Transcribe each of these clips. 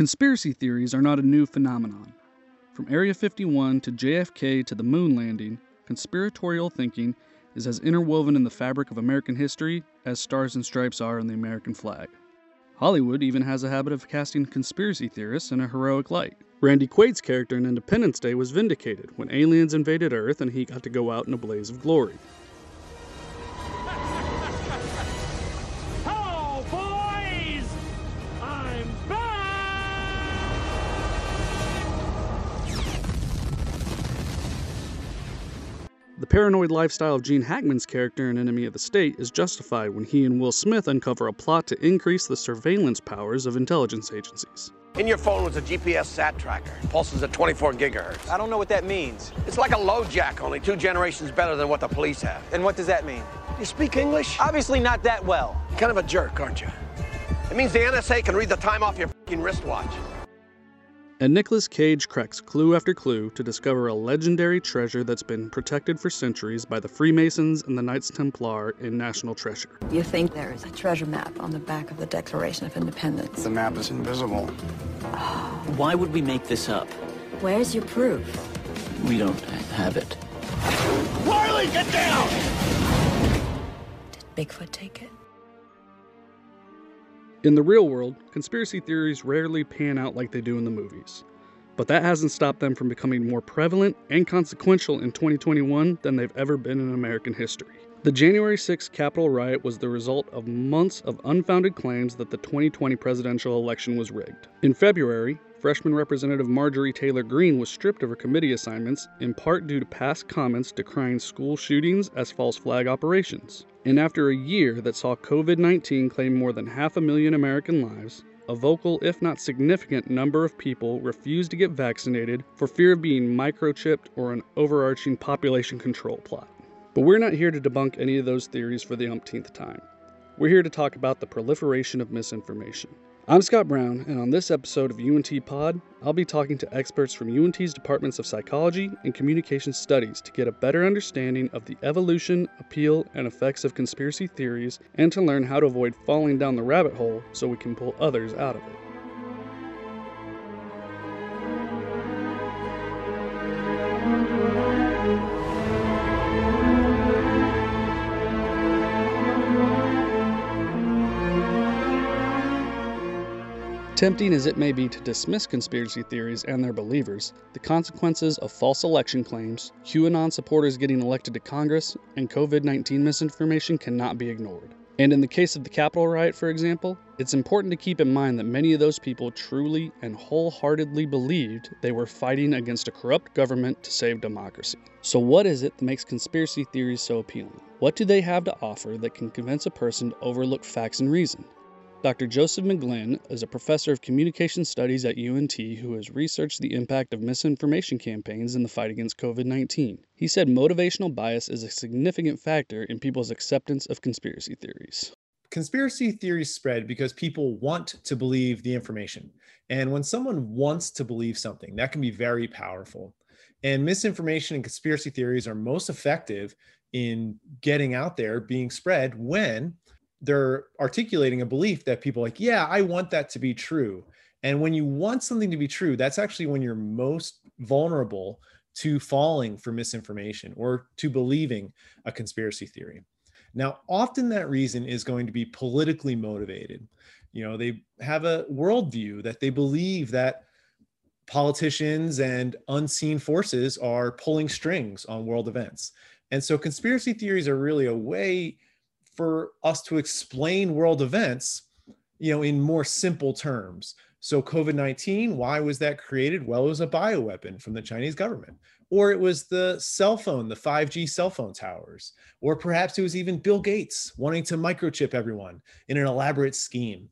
Conspiracy theories are not a new phenomenon. From Area 51 to JFK to the moon landing, conspiratorial thinking is as interwoven in the fabric of American history as stars and stripes are in the American flag. Hollywood even has a habit of casting conspiracy theorists in a heroic light. Randy Quaid's character in Independence Day was vindicated when aliens invaded Earth and he got to go out in a blaze of glory. Paranoid lifestyle of Gene Hackman's character in Enemy of the State is justified when he and Will Smith uncover a plot to increase the surveillance powers of intelligence agencies. In your phone was a GPS sat tracker. Pulses at 24 gigahertz. I don't know what that means. It's like a LoJack, only two generations better than what the police have. And what does that mean? You speak English? Obviously not that well. Kind of a jerk, aren't you? It means the NSA can read the time off your fing wristwatch. And Nicolas Cage cracks clue after clue to discover a legendary treasure that's been protected for centuries by the Freemasons and the Knights Templar in National Treasure. You think there is a treasure map on the back of the Declaration of Independence? The map is invisible. Why would we make this up? Where's your proof? We don't have it. Riley, get down! Did Bigfoot take it? In the real world, conspiracy theories rarely pan out like they do in the movies. But that hasn't stopped them from becoming more prevalent and consequential in 2021 than they've ever been in American history. The January 6th Capitol riot was the result of months of unfounded claims that the 2020 presidential election was rigged. In February, freshman Representative Marjorie Taylor Greene was stripped of her committee assignments in part due to past comments decrying school shootings as false flag operations. And after a year that saw COVID 19 claim more than half a million American lives, a vocal, if not significant, number of people refused to get vaccinated for fear of being microchipped or an overarching population control plot. But we're not here to debunk any of those theories for the umpteenth time. We're here to talk about the proliferation of misinformation. I'm Scott Brown, and on this episode of UNT Pod, I'll be talking to experts from UNT's Departments of Psychology and Communication Studies to get a better understanding of the evolution, appeal, and effects of conspiracy theories, and to learn how to avoid falling down the rabbit hole so we can pull others out of it. Tempting as it may be to dismiss conspiracy theories and their believers, the consequences of false election claims, QAnon supporters getting elected to Congress, and COVID 19 misinformation cannot be ignored. And in the case of the Capitol riot, for example, it's important to keep in mind that many of those people truly and wholeheartedly believed they were fighting against a corrupt government to save democracy. So, what is it that makes conspiracy theories so appealing? What do they have to offer that can convince a person to overlook facts and reason? Dr. Joseph McGlynn is a professor of communication studies at UNT who has researched the impact of misinformation campaigns in the fight against COVID 19. He said motivational bias is a significant factor in people's acceptance of conspiracy theories. Conspiracy theories spread because people want to believe the information. And when someone wants to believe something, that can be very powerful. And misinformation and conspiracy theories are most effective in getting out there, being spread when they're articulating a belief that people like, yeah, I want that to be true. And when you want something to be true, that's actually when you're most vulnerable to falling for misinformation or to believing a conspiracy theory. Now, often that reason is going to be politically motivated. You know, they have a worldview that they believe that politicians and unseen forces are pulling strings on world events. And so conspiracy theories are really a way for us to explain world events, you know, in more simple terms. So COVID-19, why was that created? Well, it was a bioweapon from the Chinese government. Or it was the cell phone, the 5G cell phone towers. Or perhaps it was even Bill Gates wanting to microchip everyone in an elaborate scheme.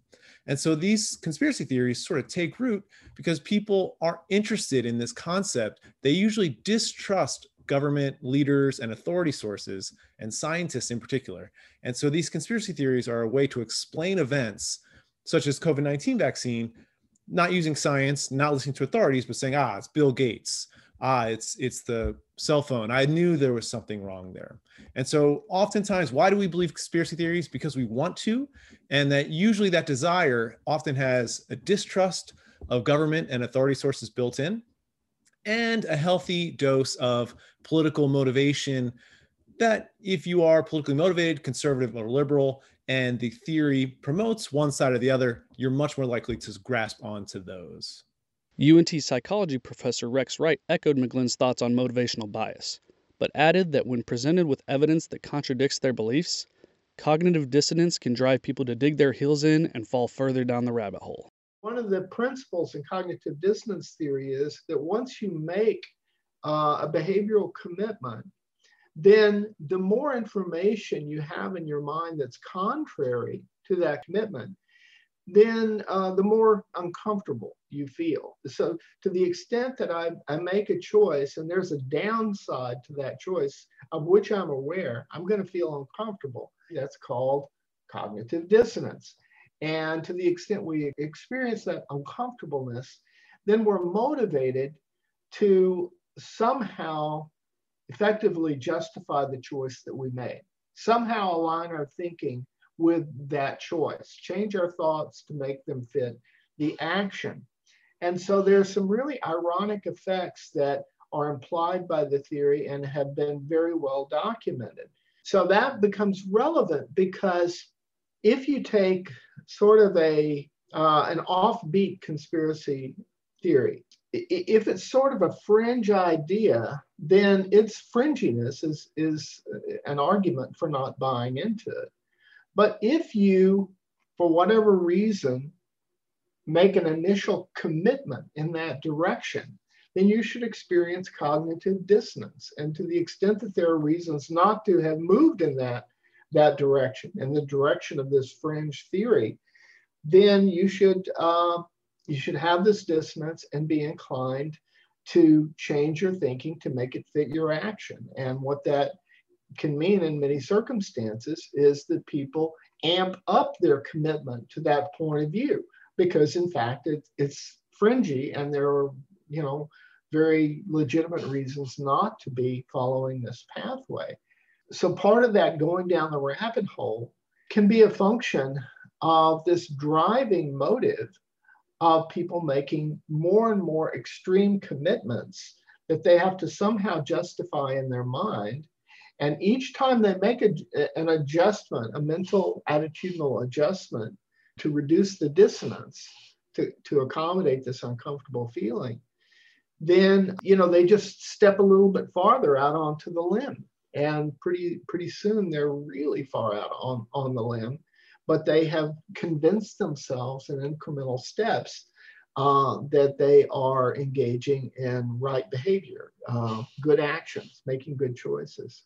And so these conspiracy theories sort of take root because people are interested in this concept. They usually distrust government leaders and authority sources and scientists in particular. And so these conspiracy theories are a way to explain events such as COVID-19 vaccine, not using science, not listening to authorities, but saying, ah, it's Bill Gates. Ah, it's it's the cell phone. I knew there was something wrong there. And so oftentimes, why do we believe conspiracy theories? Because we want to, and that usually that desire often has a distrust of government and authority sources built in, and a healthy dose of political motivation that if you are politically motivated, conservative or liberal, and the theory promotes one side or the other, you're much more likely to grasp onto those. UNT psychology professor Rex Wright echoed McGlynn's thoughts on motivational bias, but added that when presented with evidence that contradicts their beliefs, cognitive dissonance can drive people to dig their heels in and fall further down the rabbit hole. One of the principles in cognitive dissonance theory is that once you make uh, a behavioral commitment, then the more information you have in your mind that's contrary to that commitment, then uh, the more uncomfortable you feel. So, to the extent that I, I make a choice and there's a downside to that choice of which I'm aware, I'm going to feel uncomfortable. That's called cognitive dissonance. And to the extent we experience that uncomfortableness, then we're motivated to somehow effectively justify the choice that we made, somehow align our thinking with that choice, change our thoughts to make them fit the action. And so there's some really ironic effects that are implied by the theory and have been very well documented. So that becomes relevant because if you take sort of a uh, an offbeat conspiracy theory, if it's sort of a fringe idea, then its fringiness is, is an argument for not buying into it. But if you, for whatever reason, make an initial commitment in that direction, then you should experience cognitive dissonance. And to the extent that there are reasons not to have moved in that, that direction, and the direction of this fringe theory, then you should uh, you should have this dissonance and be inclined to change your thinking to make it fit your action. And what that can mean in many circumstances is that people amp up their commitment to that point of view because in fact it, it's fringy and there are you know very legitimate reasons not to be following this pathway so part of that going down the rabbit hole can be a function of this driving motive of people making more and more extreme commitments that they have to somehow justify in their mind. And each time they make a, an adjustment, a mental attitudinal adjustment to reduce the dissonance, to, to accommodate this uncomfortable feeling, then you know they just step a little bit farther out onto the limb. And pretty pretty soon they're really far out on, on the limb but they have convinced themselves in incremental steps uh, that they are engaging in right behavior, uh, good actions, making good choices.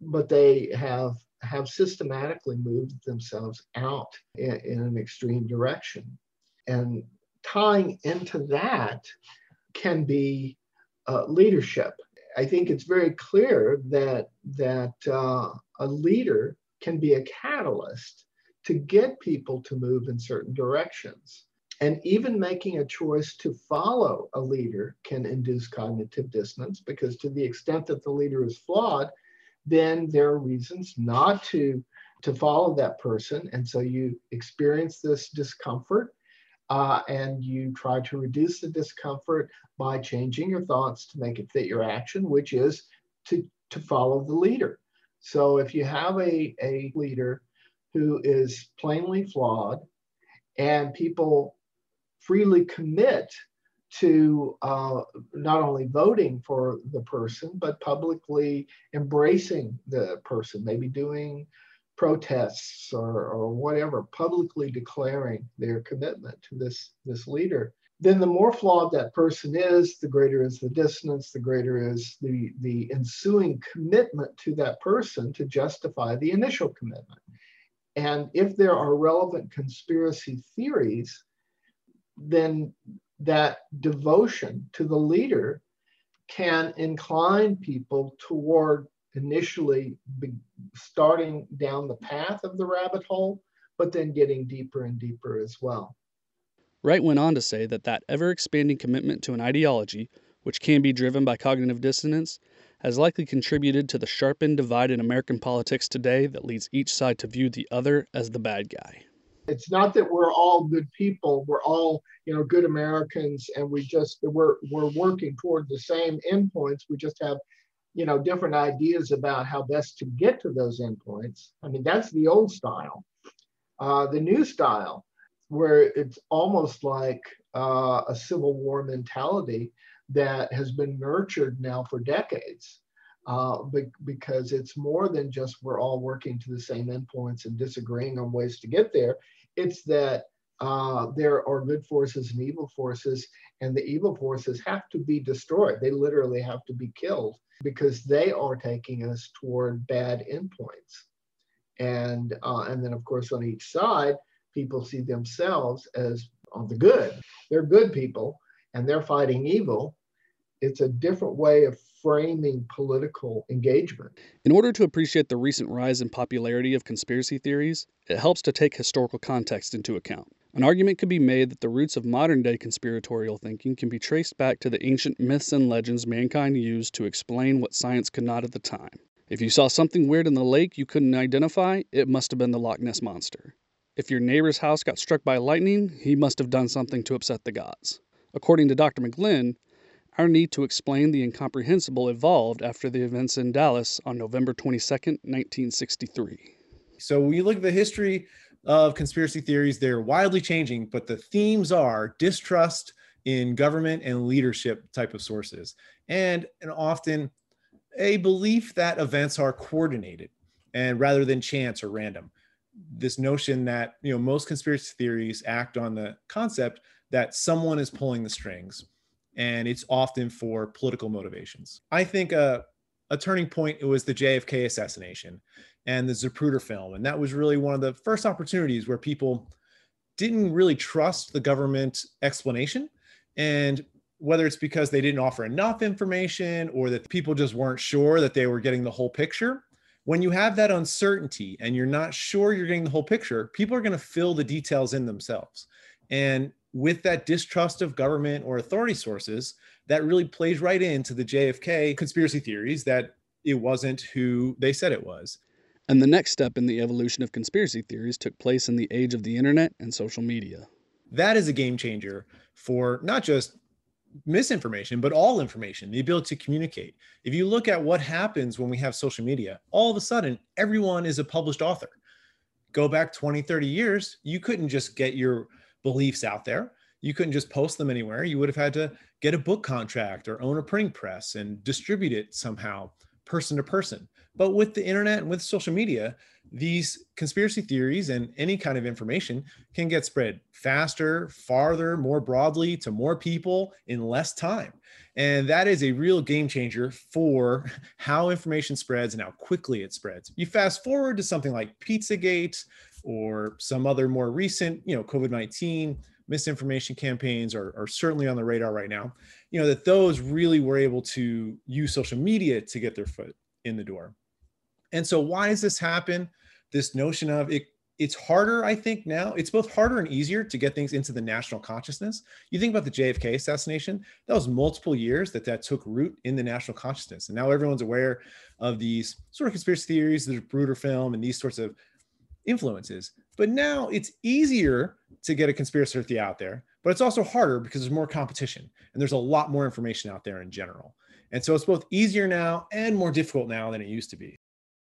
But they have have systematically moved themselves out in, in an extreme direction. And tying into that can be uh, leadership. I think it's very clear that that uh, a leader can be a catalyst to get people to move in certain directions. And even making a choice to follow a leader can induce cognitive dissonance because, to the extent that the leader is flawed, then there are reasons not to, to follow that person. And so you experience this discomfort uh, and you try to reduce the discomfort by changing your thoughts to make it fit your action, which is to, to follow the leader. So if you have a, a leader who is plainly flawed, and people freely commit to uh, not only voting for the person, but publicly embracing the person, maybe doing protests or, or whatever, publicly declaring their commitment to this, this leader. Then the more flawed that person is, the greater is the dissonance, the greater is the, the ensuing commitment to that person to justify the initial commitment. And if there are relevant conspiracy theories, then that devotion to the leader can incline people toward initially starting down the path of the rabbit hole, but then getting deeper and deeper as well. Wright went on to say that that ever expanding commitment to an ideology, which can be driven by cognitive dissonance, has likely contributed to the sharpened divide in American politics today that leads each side to view the other as the bad guy. It's not that we're all good people. We're all, you know, good Americans, and we just we're we're working toward the same endpoints. We just have, you know, different ideas about how best to get to those endpoints. I mean, that's the old style. Uh, the new style, where it's almost like uh, a civil war mentality that has been nurtured now for decades uh, because it's more than just we're all working to the same endpoints and disagreeing on ways to get there. It's that uh, there are good forces and evil forces, and the evil forces have to be destroyed. They literally have to be killed because they are taking us toward bad endpoints. And uh, and then of course on each side, people see themselves as on the good. They're good people, and they're fighting evil. It's a different way of framing political engagement. In order to appreciate the recent rise in popularity of conspiracy theories, it helps to take historical context into account. An argument could be made that the roots of modern day conspiratorial thinking can be traced back to the ancient myths and legends mankind used to explain what science could not at the time. If you saw something weird in the lake you couldn't identify, it must have been the Loch Ness Monster. If your neighbor's house got struck by lightning, he must have done something to upset the gods. According to Dr. McGlynn, our need to explain the incomprehensible evolved after the events in Dallas on November 22, 1963. So when you look at the history of conspiracy theories, they're wildly changing, but the themes are distrust in government and leadership type of sources, and, and often a belief that events are coordinated and rather than chance or random. This notion that you know most conspiracy theories act on the concept that someone is pulling the strings and it's often for political motivations. I think a, a turning point it was the JFK assassination and the Zapruder film, and that was really one of the first opportunities where people didn't really trust the government explanation, and whether it's because they didn't offer enough information or that people just weren't sure that they were getting the whole picture. When you have that uncertainty and you're not sure you're getting the whole picture, people are going to fill the details in themselves. And with that distrust of government or authority sources, that really plays right into the JFK conspiracy theories that it wasn't who they said it was. And the next step in the evolution of conspiracy theories took place in the age of the internet and social media. That is a game changer for not just misinformation, but all information, the ability to communicate. If you look at what happens when we have social media, all of a sudden, everyone is a published author. Go back 20, 30 years, you couldn't just get your beliefs out there. You couldn't just post them anywhere. You would have had to get a book contract or own a printing press and distribute it somehow, person to person. But with the internet and with social media, these conspiracy theories and any kind of information can get spread faster, farther, more broadly to more people in less time. And that is a real game changer for how information spreads and how quickly it spreads. You fast forward to something like Pizzagate or some other more recent, you know, COVID 19 misinformation campaigns are, are certainly on the radar right now. You know, that those really were able to use social media to get their foot in the door. And so, why does this happen? This notion of it, it's harder, I think, now. It's both harder and easier to get things into the national consciousness. You think about the JFK assassination, that was multiple years that that took root in the national consciousness. And now everyone's aware of these sort of conspiracy theories, the Zapruder film, and these sorts of influences. But now it's easier to get a conspiracy theory out there, but it's also harder because there's more competition and there's a lot more information out there in general. And so it's both easier now and more difficult now than it used to be.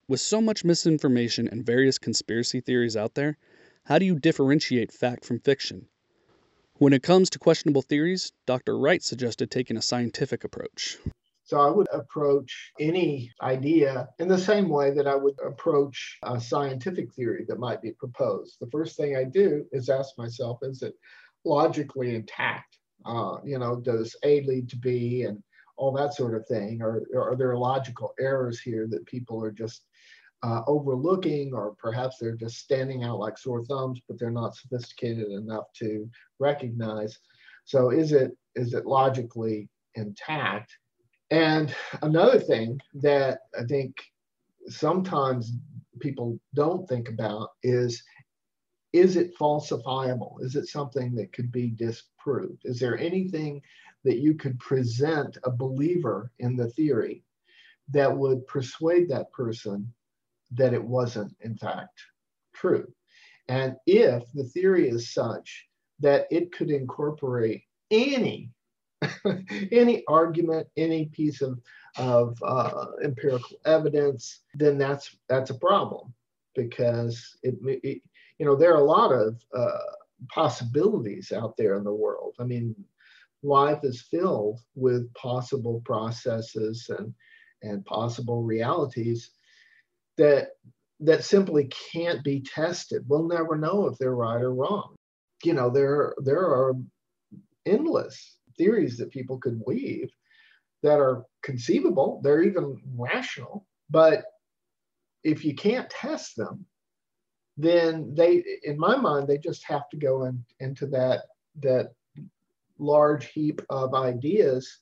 With so much misinformation and various conspiracy theories out there, how do you differentiate fact from fiction? When it comes to questionable theories, Dr. Wright suggested taking a scientific approach. So I would approach any idea in the same way that I would approach a scientific theory that might be proposed. The first thing I do is ask myself, is it logically intact? Uh, you know, does A lead to B and all that sort of thing? Or, or are there logical errors here that people are just uh, overlooking, or perhaps they're just standing out like sore thumbs, but they're not sophisticated enough to recognize? So is it is it logically intact? And another thing that I think sometimes people don't think about is is it falsifiable? Is it something that could be disproved? Is there anything that you could present a believer in the theory that would persuade that person that it wasn't, in fact, true? And if the theory is such that it could incorporate any any argument, any piece of, of uh, empirical evidence, then that's that's a problem because it, it you know there are a lot of uh, possibilities out there in the world. I mean, life is filled with possible processes and and possible realities that that simply can't be tested. We'll never know if they're right or wrong. You know, there there are endless theories that people could weave that are conceivable, they're even rational, but if you can't test them, then they, in my mind, they just have to go in, into that that large heap of ideas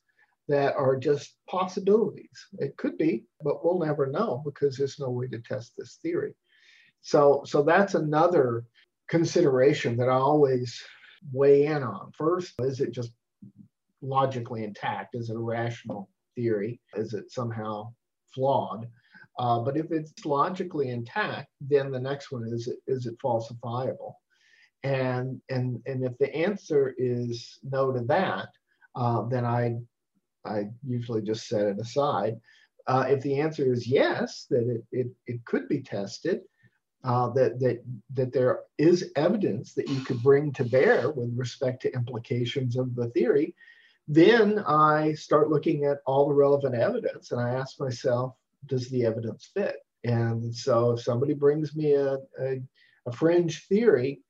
that are just possibilities. It could be, but we'll never know because there's no way to test this theory. So, so that's another consideration that I always weigh in on. First, is it just logically intact? Is it a rational theory? Is it somehow flawed? Uh, but if it's logically intact, then the next one is is it falsifiable? And and and if the answer is no to that, uh, then I I usually just set it aside. Uh, if the answer is yes, that it, it, it could be tested, uh, that, that, that there is evidence that you could bring to bear with respect to implications of the theory, then I start looking at all the relevant evidence and I ask myself, does the evidence fit? And so if somebody brings me a, a, a fringe theory,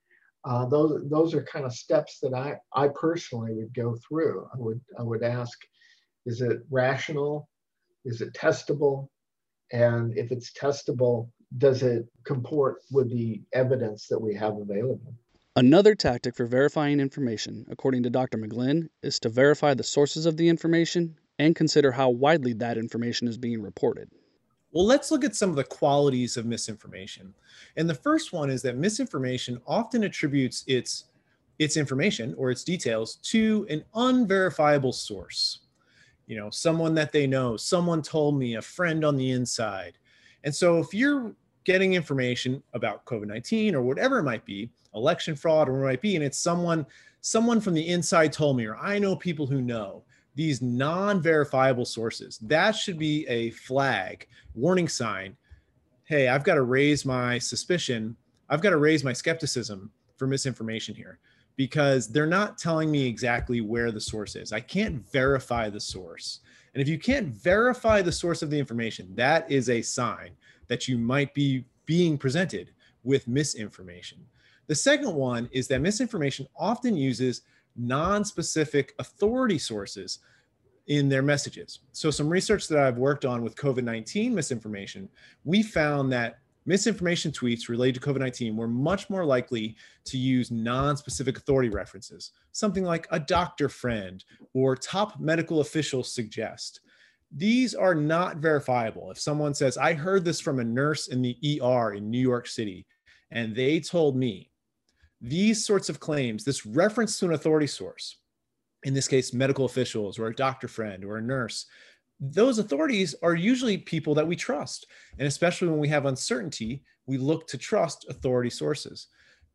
uh, those, those are kind of steps that I, I personally would go through. I would, I would ask, is it rational? Is it testable? And if it's testable, does it comport with the evidence that we have available? Another tactic for verifying information, according to Dr. McGlynn, is to verify the sources of the information and consider how widely that information is being reported. Well, let's look at some of the qualities of misinformation. And the first one is that misinformation often attributes its its information or its details to an unverifiable source. You know, someone that they know, someone told me, a friend on the inside. And so if you're getting information about COVID-19 or whatever it might be, election fraud or it might be, and it's someone someone from the inside told me, or I know people who know these non-verifiable sources. That should be a flag, warning sign. Hey, I've got to raise my suspicion. I've got to raise my skepticism for misinformation here because they're not telling me exactly where the source is. I can't verify the source. And if you can't verify the source of the information, that is a sign that you might be being presented with misinformation. The second one is that misinformation often uses non-specific authority sources in their messages. So some research that I've worked on with COVID-19 misinformation, we found that misinformation tweets related to COVID-19 were much more likely to use non-specific authority references, something like a doctor friend or top medical officials suggest. These are not verifiable. If someone says, I heard this from a nurse in the ER in New York City, and they told me, these sorts of claims, this reference to an authority source, in this case, medical officials or a doctor friend or a nurse, those authorities are usually people that we trust. And especially when we have uncertainty, we look to trust authority sources.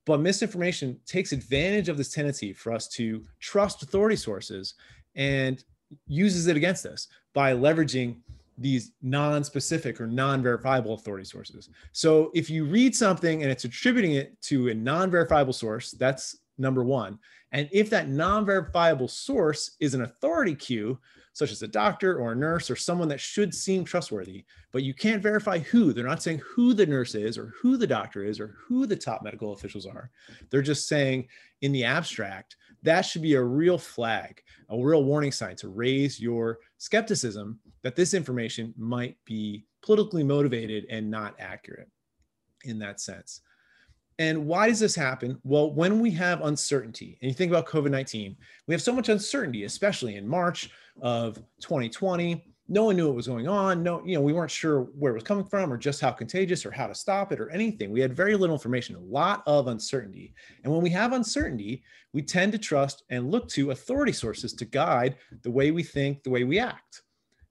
But misinformation takes advantage of this tendency for us to trust authority sources and uses it against us by leveraging these non-specific or non-verifiable authority sources. So if you read something and it's attributing it to a non-verifiable source, that's number one. And if that non-verifiable source is an authority cue, such as a doctor or a nurse or someone that should seem trustworthy, but you can't verify who. They're not saying who the nurse is or who the doctor is or who the top medical officials are. They're just saying in the abstract, that should be a real flag, a real warning sign to raise your skepticism that this information might be politically motivated and not accurate in that sense. And why does this happen? Well, when we have uncertainty, and you think about COVID 19, we have so much uncertainty, especially in March of 2020. No one knew what was going on. No, you know, we weren't sure where it was coming from or just how contagious or how to stop it or anything. We had very little information, a lot of uncertainty. And when we have uncertainty, we tend to trust and look to authority sources to guide the way we think, the way we act.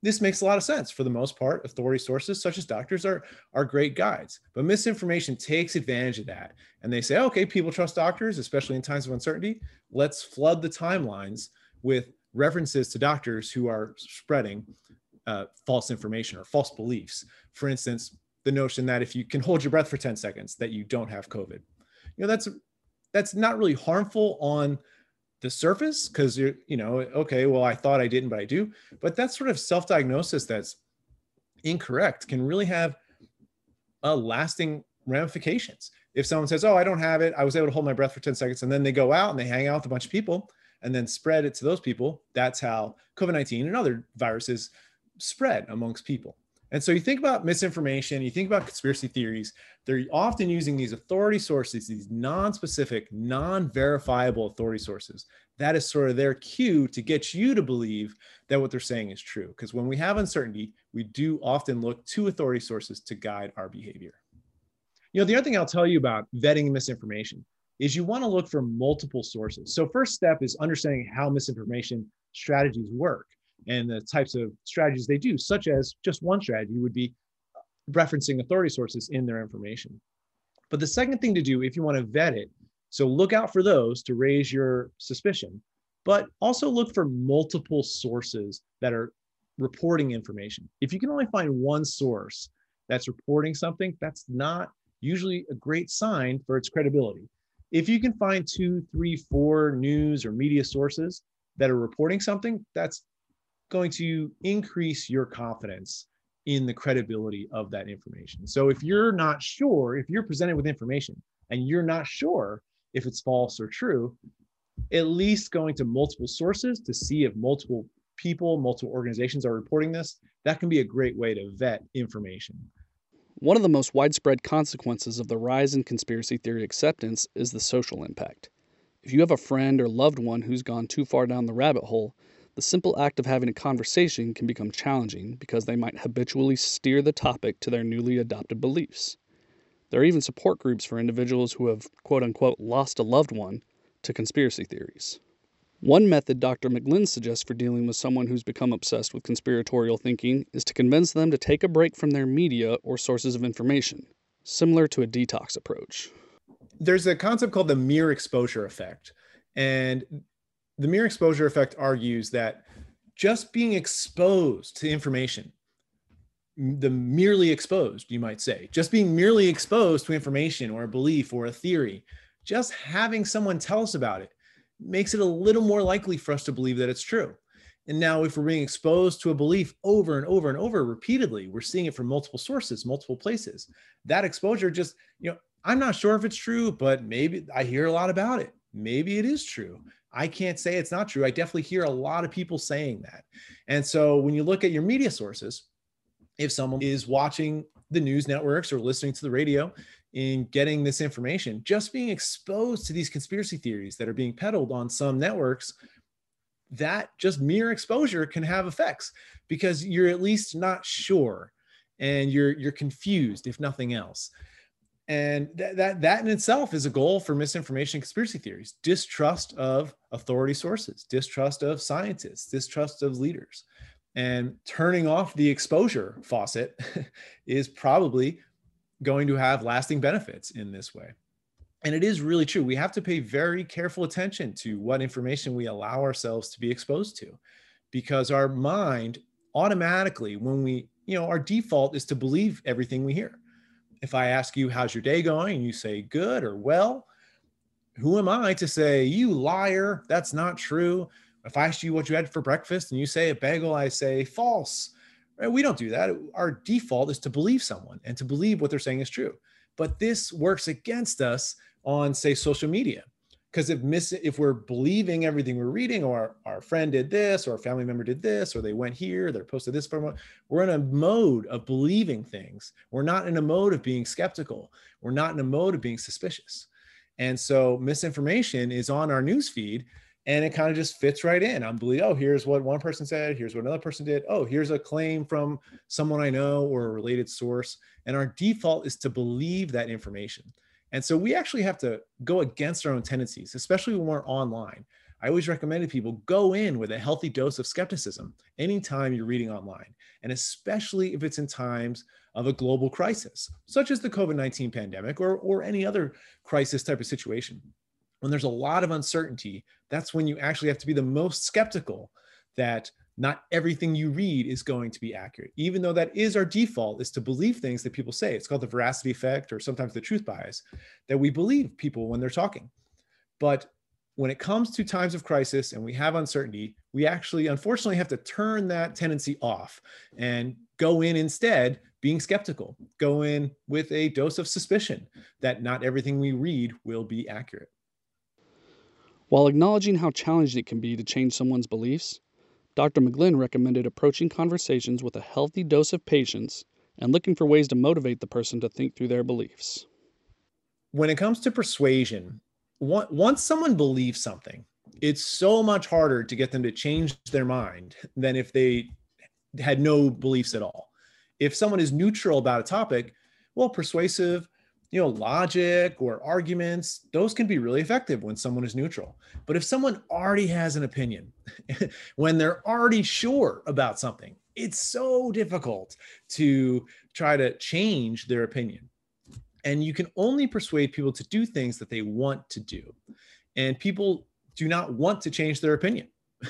This makes a lot of sense for the most part. Authority sources such as doctors are are great guides but misinformation takes advantage of that. And they say okay people trust doctors especially in times of uncertainty. Let's flood the timelines with references to doctors who are spreading uh, false information or false beliefs. For instance the notion that if you can hold your breath for 10 seconds that you don't have covid. You know that's that's not really harmful on the surface because you're you know okay well i thought i didn't but i do. But that sort of self-diagnosis that's incorrect can really have a lasting ramifications. If someone says oh i don't have it i was able to hold my breath for 10 seconds and then they go out and they hang out with a bunch of people and then spread it to those people. That's how covid-19 and other viruses spread amongst people and so you think about misinformation, you think about conspiracy theories, they're often using these authority sources, these non specific, non verifiable authority sources. That is sort of their cue to get you to believe that what they're saying is true. Because when we have uncertainty, we do often look to authority sources to guide our behavior. You know, the other thing I'll tell you about vetting misinformation is you want to look for multiple sources. So, first step is understanding how misinformation strategies work and the types of strategies they do, such as just one strategy would be referencing authority sources in their information. But the second thing to do if you want to vet it, so look out for those to raise your suspicion, but also look for multiple sources that are reporting information. If you can only find one source that's reporting something, that's not usually a great sign for its credibility. If you can find two, three, four news or media sources that are reporting something, that's going to increase your confidence in the credibility of that information. So if you're not sure, if you're presented with information and you're not sure if it's false or true, at least going to multiple sources to see if multiple people, multiple organizations are reporting this, that can be a great way to vet information. One of the most widespread consequences of the rise in conspiracy theory acceptance is the social impact. If you have a friend or loved one who's gone too far down the rabbit hole, the simple act of having a conversation can become challenging because they might habitually steer the topic to their newly adopted beliefs. There are even support groups for individuals who have quote unquote lost a loved one to conspiracy theories. One method Dr. McGlynn suggests for dealing with someone who's become obsessed with conspiratorial thinking is to convince them to take a break from their media or sources of information, similar to a detox approach. There's a concept called the mere exposure effect. And the mere exposure effect argues that just being exposed to information, the merely exposed, you might say, just being merely exposed to information or a belief or a theory, just having someone tell us about it makes it a little more likely for us to believe that it's true. And now, if we're being exposed to a belief over and over and over repeatedly, we're seeing it from multiple sources, multiple places. That exposure just, you know, I'm not sure if it's true, but maybe I hear a lot about it. Maybe it is true. I can't say it's not true. I definitely hear a lot of people saying that. And so when you look at your media sources, if someone is watching the news networks or listening to the radio and getting this information, just being exposed to these conspiracy theories that are being peddled on some networks, that just mere exposure can have effects because you're at least not sure and you're you're confused if nothing else and that, that that in itself is a goal for misinformation conspiracy theories. Distrust of authority sources distrust of scientists distrust of leaders. And turning off the exposure faucet is probably going to have lasting benefits in this way. And it is really true. We have to pay very careful attention to what information we allow ourselves to be exposed to because our mind automatically when we you know our default is to believe everything we hear if I ask you, how's your day going? And you say good or well, who am I to say, you liar, that's not true? If I ask you what you had for breakfast and you say a bagel, I say false. Right? We don't do that. Our default is to believe someone and to believe what they're saying is true. But this works against us on, say, social media because if miss if we're believing everything we're reading or our, our, friend did this or a family member did this or they went here they're posted this from we're in a mode of believing things. We're not in a mode of being skeptical. We're not in a mode of being suspicious. And so misinformation is on our news feed and it kind of just fits right in. I'm believe oh here's what one person said here's what another person did. Oh here's a claim from someone i know or a related source. And our default is to believe that information and so we actually have to go against our own tendencies, especially when we're online. I always recommended people go in with a healthy dose of skepticism anytime you're reading online, and especially if it's in times of a global crisis, such as the COVID 19 pandemic or, or any other crisis type of situation. When there's a lot of uncertainty, that's when you actually have to be the most skeptical that not everything you read is going to be accurate, even though that is our default is to believe things that people say. It's called the veracity effect or sometimes the truth bias, that we believe people when they're talking. But when it comes to times of crisis and we have uncertainty, we actually unfortunately have to turn that tendency off and go in instead being skeptical, go in with a dose of suspicion that not everything we read will be accurate. While acknowledging how challenging it can be to change someone's beliefs, Dr. McGlynn recommended approaching conversations with a healthy dose of patience and looking for ways to motivate the person to think through their beliefs. When it comes to persuasion, once someone believes something, it's so much harder to get them to change their mind than if they had no beliefs at all. If someone is neutral about a topic, well, persuasive you know, logic or arguments, those can be really effective when someone is neutral. But if someone already has an opinion, when they're already sure about something, it's so difficult to try to change their opinion. And you can only persuade people to do things that they want to do. And people do not want to change their opinion.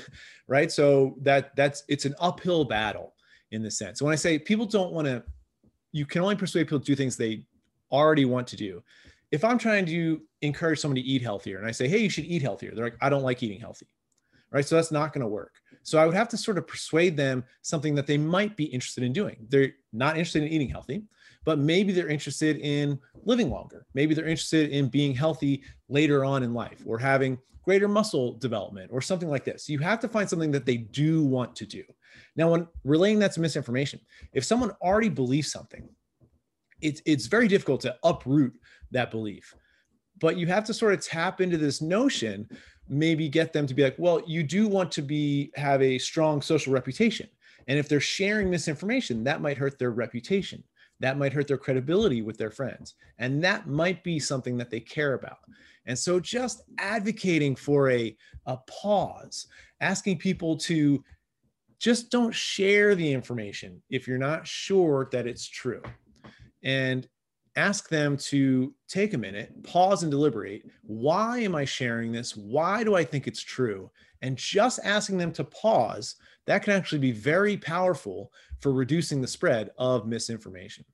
right? So that that's it's an uphill battle in the sense. When I say people don't want to you can only persuade people to do things they already want to do. If I'm trying to encourage someone to eat healthier and I say, hey, you should eat healthier, they're like, I don't like eating healthy. Right. So that's not going to work. So I would have to sort of persuade them something that they might be interested in doing. They're not interested in eating healthy, but maybe they're interested in living longer. Maybe they're interested in being healthy later on in life or having greater muscle development or something like this. You have to find something that they do want to do. Now, when relaying that to misinformation, if someone already believes something it's it's very difficult to uproot that belief. But you have to sort of tap into this notion maybe get them to be like well you do want to be have a strong social reputation. And if they're sharing misinformation that might hurt their reputation. That might hurt their credibility with their friends. And that might be something that they care about. And so just advocating for a, a pause asking people to just don't share the information if you're not sure that it's true and ask them to take a minute, pause and deliberate. Why am I sharing this? Why do I think it's true? And just asking them to pause, that can actually be very powerful for reducing the spread of misinformation.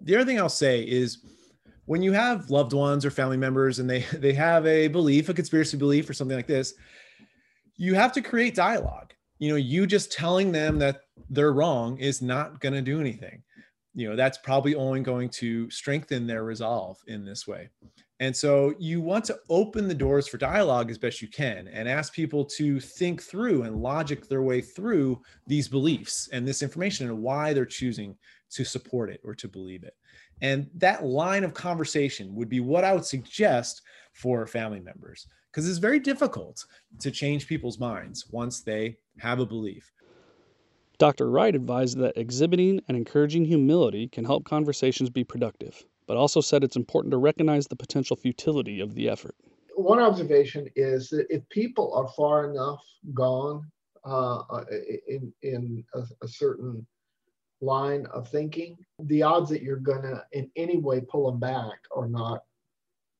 The other thing I'll say is when you have loved ones or family members and they, they have a belief, a conspiracy belief or something like this, you have to create dialogue. You know, you just telling them that they're wrong is not going to do anything you know that's probably only going to strengthen their resolve in this way. And so you want to open the doors for dialogue as best you can and ask people to think through and logic their way through these beliefs and this information and why they're choosing to support it or to believe it. And that line of conversation would be what i would suggest for family members because it's very difficult to change people's minds once they have a belief Dr. Wright advised that exhibiting and encouraging humility can help conversations be productive, but also said it's important to recognize the potential futility of the effort. One observation is that if people are far enough gone uh, uh in, in a, a certain line of thinking, the odds that you're going to in any way pull them back are not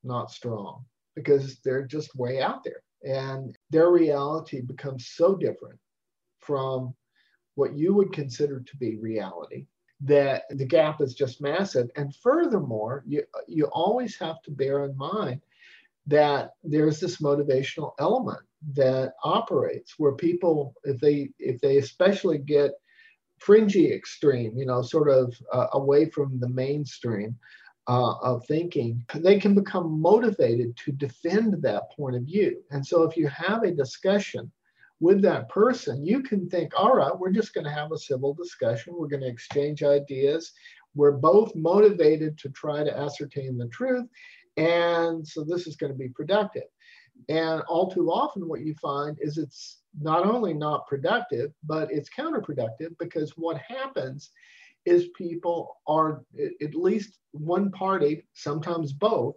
not strong because they're just way out there and their reality becomes so different from what you would consider to be reality that the gap is just massive. And furthermore you you always have to bear in mind that there's this motivational element that operates where people if they if they especially get fringy extreme you know sort of uh, away from the mainstream uh, of thinking they can become motivated to defend that point of view. And so if you have a discussion with that person, you can think, all right, we're just going to have a civil discussion. We're going to exchange ideas. We're both motivated to try to ascertain the truth. And so this is going to be productive. And all too often, what you find is it's not only not productive, but it's counterproductive because what happens is people are, at least one party, sometimes both,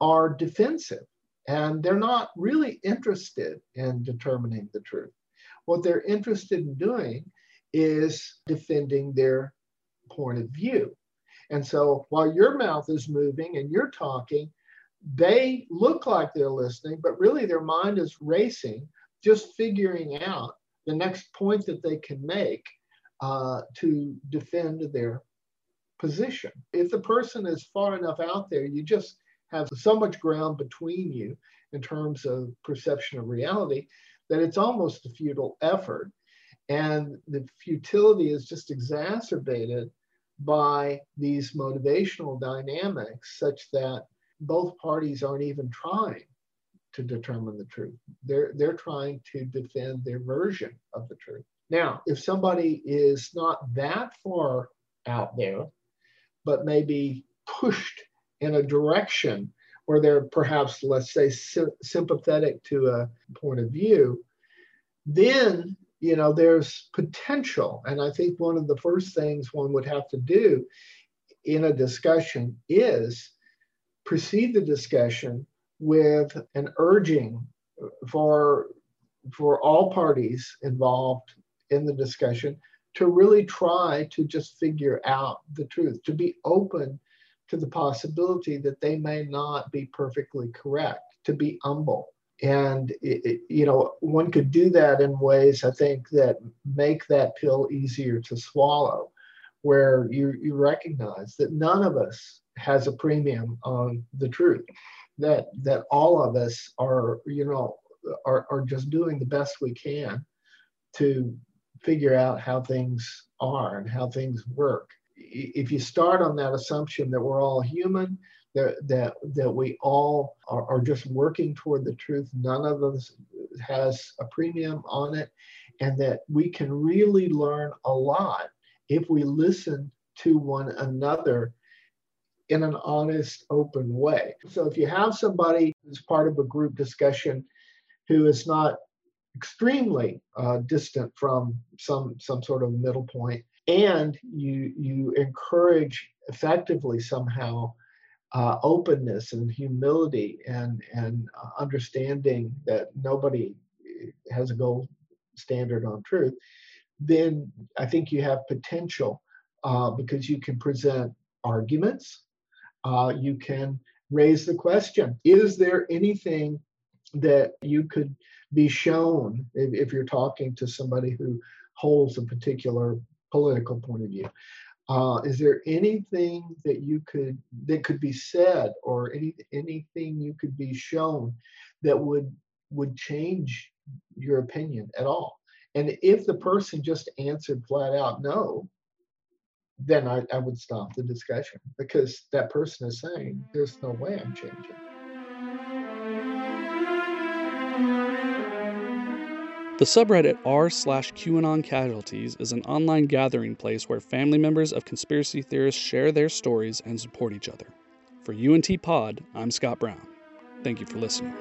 are defensive And they're not really interested in determining the truth. What they're interested in doing is defending their point of view. And so while your mouth is moving and you're talking, they look like they're listening, but really their mind is racing, just figuring out the next point that they can make uh, to defend their position. If the person is far enough out there, you just have so much ground between you in terms of perception of reality that it's almost a futile effort. And the futility is just exacerbated by these motivational dynamics, such that both parties aren't even trying to determine the truth. They're, they're trying to defend their version of the truth. Now, if somebody is not that far out there, but maybe pushed in a direction where they're perhaps, let's say, sy- sympathetic to a point of view, then you know there's potential. And I think one of the first things one would have to do in a discussion is precede the discussion with an urging for for all parties involved in the discussion to really try to just figure out the truth, to be open to the possibility that they may not be perfectly correct, to be humble. And, it, it, you know, one could do that in ways I think that make that pill easier to swallow, where you, you recognize that none of us has a premium on the truth, that, that all of us are, you know, are, are just doing the best we can to figure out how things are and how things work. If you start on that assumption that we're all human, that that, that we all are, are just working toward the truth, none of us has a premium on it, and that we can really learn a lot if we listen to one another in an honest, open way. So if you have somebody who's part of a group discussion who is not extremely uh, distant from some some sort of middle point, and you you encourage effectively somehow uh, openness and humility and and uh, understanding that nobody has a gold standard on truth, then I think you have potential uh, because you can present arguments, uh, you can raise the question: Is there anything that you could be shown if, if you're talking to somebody who holds a particular political point of view. Uh, is there anything that you could that could be said or any anything you could be shown that would would change your opinion at all and if the person just answered flat out no then I, I would stop the discussion because that person is saying there's no way i'm changing The subreddit r slash QAnon casualties is an online gathering place where family members of conspiracy theorists share their stories and support each other. For UNT Pod, I'm Scott Brown. Thank you for listening.